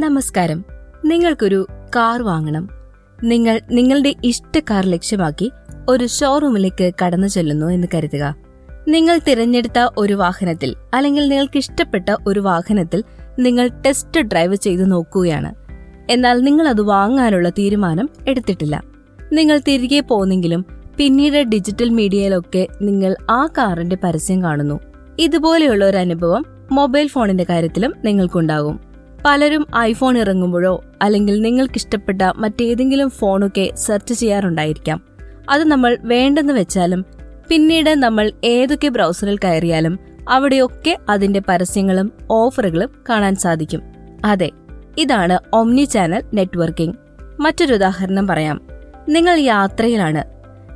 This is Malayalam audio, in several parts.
നമസ്കാരം. നിങ്ങൾക്കൊരു കാർ വാങ്ങണം. നിങ്ങൾ നിങ്ങളുടെ ഇഷ്ട കാർ ലക്ഷ്യമാക്കി ഒരു ഷോറൂമിലേക്ക് കടന്നു ചെല്ലുന്നു എന്ന് കരുതുക. നിങ്ങൾ തിരഞ്ഞെടുത്ത ഒരു വാഹനത്തിൽ അല്ലെങ്കിൽ നിങ്ങൾക്ക് ഇഷ്ടപ്പെട്ട ഒരു വാഹനത്തിൽ നിങ്ങൾ ടെസ്റ്റ് ഡ്രൈവ് ചെയ്തു നോക്കുകയാണ്. എന്നാൽ നിങ്ങൾ അത് വാങ്ങാനുള്ള തീരുമാനം എടുത്തിട്ടില്ല. നിങ്ങൾ തിരികെ പോന്നെങ്കിലും പിന്നീട് ഡിജിറ്റൽ മീഡിയയിലൊക്കെ നിങ്ങൾ ആ കാറിന്റെ പരസ്യം കാണുന്നു. ഇതുപോലെയുള്ള ഒരു അനുഭവം മൊബൈൽ ഫോണിന്റെ കാര്യത്തിലും നിങ്ങൾക്കുണ്ടാകും. പലരും ഐഫോൺ ഇറങ്ങുമ്പോഴോ അല്ലെങ്കിൽ നിങ്ങൾക്കിഷ്ടപ്പെട്ട മറ്റേതെങ്കിലും ഫോണൊക്കെ സെർച്ച് ചെയ്യാറുണ്ടായിരിക്കാം. അത് നമ്മൾ വേണ്ടെന്ന് വെച്ചാലും പിന്നീട് നമ്മൾ ഏതൊക്കെ ബ്രൗസറിൽ കയറിയാലും അവിടെയൊക്കെ അതിന്റെ പരസ്യങ്ങളും ഓഫറുകളും കാണാൻ സാധിക്കും. അതെ ഇതാണ് ഒമ്നി ചാനൽ നെറ്റ്വർക്കിംഗ് മറ്റൊരു ഉദാഹരണം പറയാം. നിങ്ങൾ യാത്രയിലാണ്.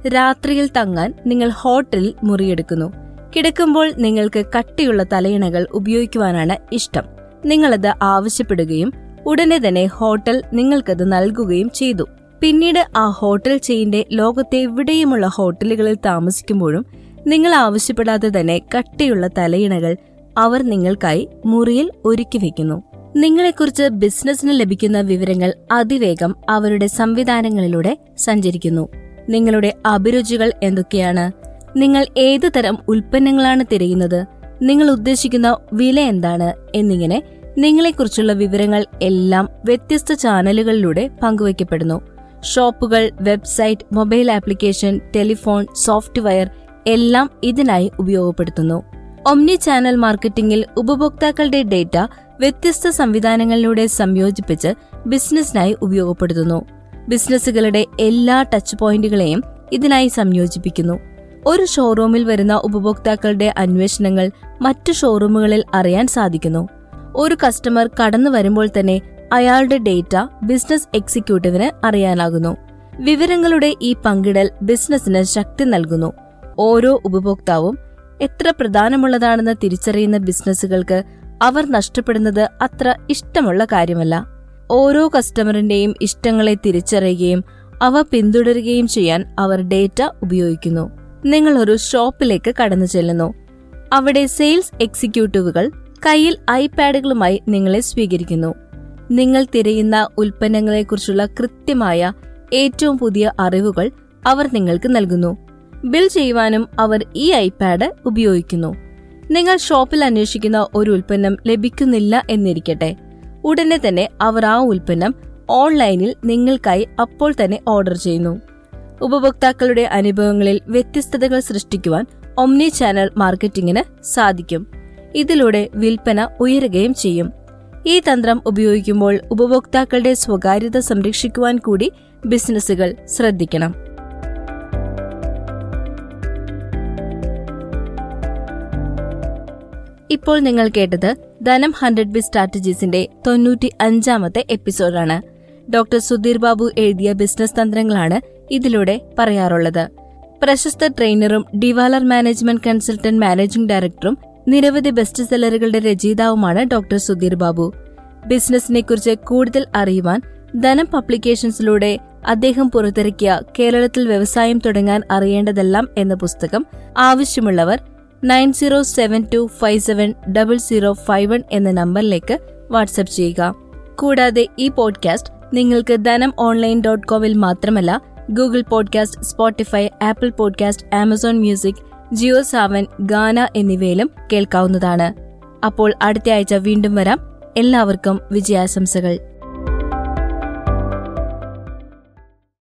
രാത്രിയിൽ തങ്ങാൻ നിങ്ങൾ ഹോട്ടലിൽ മുറിയെടുക്കുന്നു. കിടക്കുമ്പോൾ നിങ്ങൾക്ക് കട്ടിയുള്ള തലയിണകൾ ഉപയോഗിക്കുവാനാണ് ഇഷ്ടം. നിങ്ങളത് ആവശ്യപ്പെടുകയും ഉടനെ തന്നെ ഹോട്ടൽ നിങ്ങൾക്കത് നൽകുകയും ചെയ്തു. പിന്നീട് ആ ഹോട്ടൽ ചെയിന്റെ ലോകത്തെ എവിടെയുമുള്ള ഹോട്ടലുകളിൽ താമസിക്കുമ്പോഴും നിങ്ങൾ ആവശ്യപ്പെടാതെ തന്നെ കട്ടിയുള്ള തലയിണകൾ അവർ നിങ്ങൾക്കായി മുറിയിൽ ഒരുക്കി വെക്കുന്നു. നിങ്ങളെക്കുറിച്ച് ബിസിനസ്സിന് ലഭിക്കുന്ന വിവരങ്ങൾ അതിവേഗം അവരുടെ സംവിധാനങ്ങളിലൂടെ സഞ്ചരിക്കുന്നു. നിങ്ങളുടെ അഭിരുചികൾ എന്തൊക്കെയാണ്? നിങ്ങൾ ഏതു തരം ഉൽപ്പന്നങ്ങളാണ് തിരയുന്നത്? നിങ്ങൾ ഉദ്ദേശിക്കുന്ന വില എന്താണ്? എന്നിങ്ങനെ നിങ്ങളെക്കുറിച്ചുള്ള വിവരങ്ങൾ എല്ലാം വ്യത്യസ്ത ചാനലുകളിലൂടെ പങ്കുവയ്ക്കപ്പെടുന്നു. ഷോപ്പുകൾ website mobile application telephone software എല്ലാം ഇതിനായി ഉപയോഗപ്പെടുത്തുന്നു. ഒമ്നി ചാനൽ മാർക്കറ്റിംഗിൽ ഉപഭോക്താക്കളുടെ ഡേറ്റ വ്യത്യസ്ത സംവിധാനങ്ങളിലൂടെ സംയോജിപ്പിച്ച് ബിസിനസ്സിനായി ഉപയോഗപ്പെടുത്തുന്നു. ബിസിനസ്സുകളുടെ എല്ലാ ടച്ച് പോയിന്റുകളെയും ഇതിനായി സംയോജിപ്പിക്കുന്നു. ഒരു ഷോറൂമിൽ വരുന്ന ഉപഭോക്താക്കളുടെ അന്വേഷണങ്ങൾ മറ്റു ഷോറൂമുകളിൽ അറിയാൻ സാധിക്കുന്നു. ഒരു കസ്റ്റമർ കടന്നു വരുമ്പോൾ തന്നെ അയാളുടെ ഡേറ്റ ബിസിനസ് എക്സിക്യൂട്ടീവിന് അറിയാനാകുന്നു. വിവരങ്ങളുടെ ഈ പങ്കിടൽ ബിസിനസിന് ശക്തി നൽകുന്നു. ഓരോ ഉപഭോക്താവും എത്ര പ്രധാനമുള്ളതാണെന്ന് തിരിച്ചറിയുന്ന ബിസിനസ്സുകൾക്ക് അവർ നഷ്ടപ്പെടുന്നത് അത്ര ഇഷ്ടമുള്ള കാര്യമല്ല. ഓരോ കസ്റ്റമറിന്റെയും ഇഷ്ടങ്ങളെ തിരിച്ചറിയുകയും അവ പിന്തുടരുകയും ചെയ്യാൻ അവർ ഡേറ്റ ഉപയോഗിക്കുന്നു. നിങ്ങൾ ഒരു ഷോപ്പിലേക്ക് കടന്നു ചെല്ലുന്നു. അവിടെ സെയിൽസ് എക്സിക്യൂട്ടീവുകൾ കയ്യിൽ ഐപാഡുകളുമായി നിങ്ങളെ സ്വീകരിക്കുന്നു. നിങ്ങൾ തിരയുന്ന ഉൽപ്പന്നങ്ങളെക്കുറിച്ചുള്ള കൃത്യമായ ഏറ്റവും പുതിയ അറിവുകൾ അവർ നിങ്ങൾക്ക് നൽകുന്നു. ബിൽ ചെയ്യുവാനും അവർ ഈ ഐപാഡ് ഉപയോഗിക്കുന്നു. നിങ്ങൾ ഷോപ്പിൽ അന്വേഷിക്കുന്ന ഒരു ഉൽപ്പന്നം ലഭിക്കുന്നില്ല എന്നിരിക്കട്ടെ. ഉടനെ തന്നെ അവർ ആ ഉൽപ്പന്നം ഓൺലൈനിൽ നിങ്ങൾക്കായി അപ്പോൾ തന്നെ ഓർഡർ ചെയ്യുന്നു. ഉപഭോക്താക്കളുടെ അനുഭവങ്ങളിൽ വ്യത്യസ്തതകൾ സൃഷ്ടിക്കുവാൻ ഒമ്നി ചാനൽ മാർക്കറ്റിംഗിന് സാധിക്കും. ഇതിലൂടെ വിൽപ്പന ഉയരുകയും ചെയ്യും. ഈ തന്ത്രം ഉപയോഗിക്കുമ്പോൾ ഉപഭോക്താക്കളുടെ സ്വകാര്യത സംരക്ഷിക്കുവാൻ കൂടി ബിസിനസ്സുകൾ ശ്രദ്ധിക്കണം. ഇപ്പോൾ നിങ്ങൾ കേട്ടത് ധനം ഹൺഡ്രഡ് ബി സ്ട്രാറ്റജീസിന്റെ തൊണ്ണൂറ്റി അഞ്ചാമത്തെ എപ്പിസോഡാണ്. ഡോക്ടർ സുധീർ ബാബു എഴുതിയ ബിസിനസ് തന്ത്രങ്ങളാണ് ഇതിലൂടെ പറയാറുള്ളത്. പ്രശസ്ത ട്രെയിനറും ഡിവാലർ മാനേജ്മെന്റ് കൺസൾട്ടന്റ് മാനേജിംഗ് ഡയറക്ടറും നിരവധി ബെസ്റ്റ് സെല്ലറുകളുടെ രചയിതാവുമാണ് ഡോക്ടർ സുധീർ ബാബു. ബിസിനസിനെ കുറിച്ച് കൂടുതൽ അറിയുവാൻ ധനം പബ്ലിക്കേഷൻസിലൂടെ അദ്ദേഹം പുറത്തിറക്കിയ കേരളത്തിൽ വ്യവസായം തുടങ്ങാൻ അറിയേണ്ടതെല്ലാം എന്ന പുസ്തകം ആവശ്യമുള്ളവർ nine zero seven two five seven double zero five one എന്ന നമ്പറിലേക്ക് വാട്സ്ആപ്പ് ചെയ്യുക. കൂടാതെ ഈ പോഡ്കാസ്റ്റ് നിങ്ങൾക്ക് ധനം ഓൺലൈൻ ഡോട്ട് കോമിൽ മാത്രമല്ല Google podcast Spotify Apple podcast Amazon music JioSaavn Gaana എന്നിവയിലും കേൾക്കാവുന്നതാണ്. അപ്പോൾ അടുത്ത ആഴ്ച വീണ്ടും വരാം. എല്ലാവർക്കും വിജയാശംസകൾ.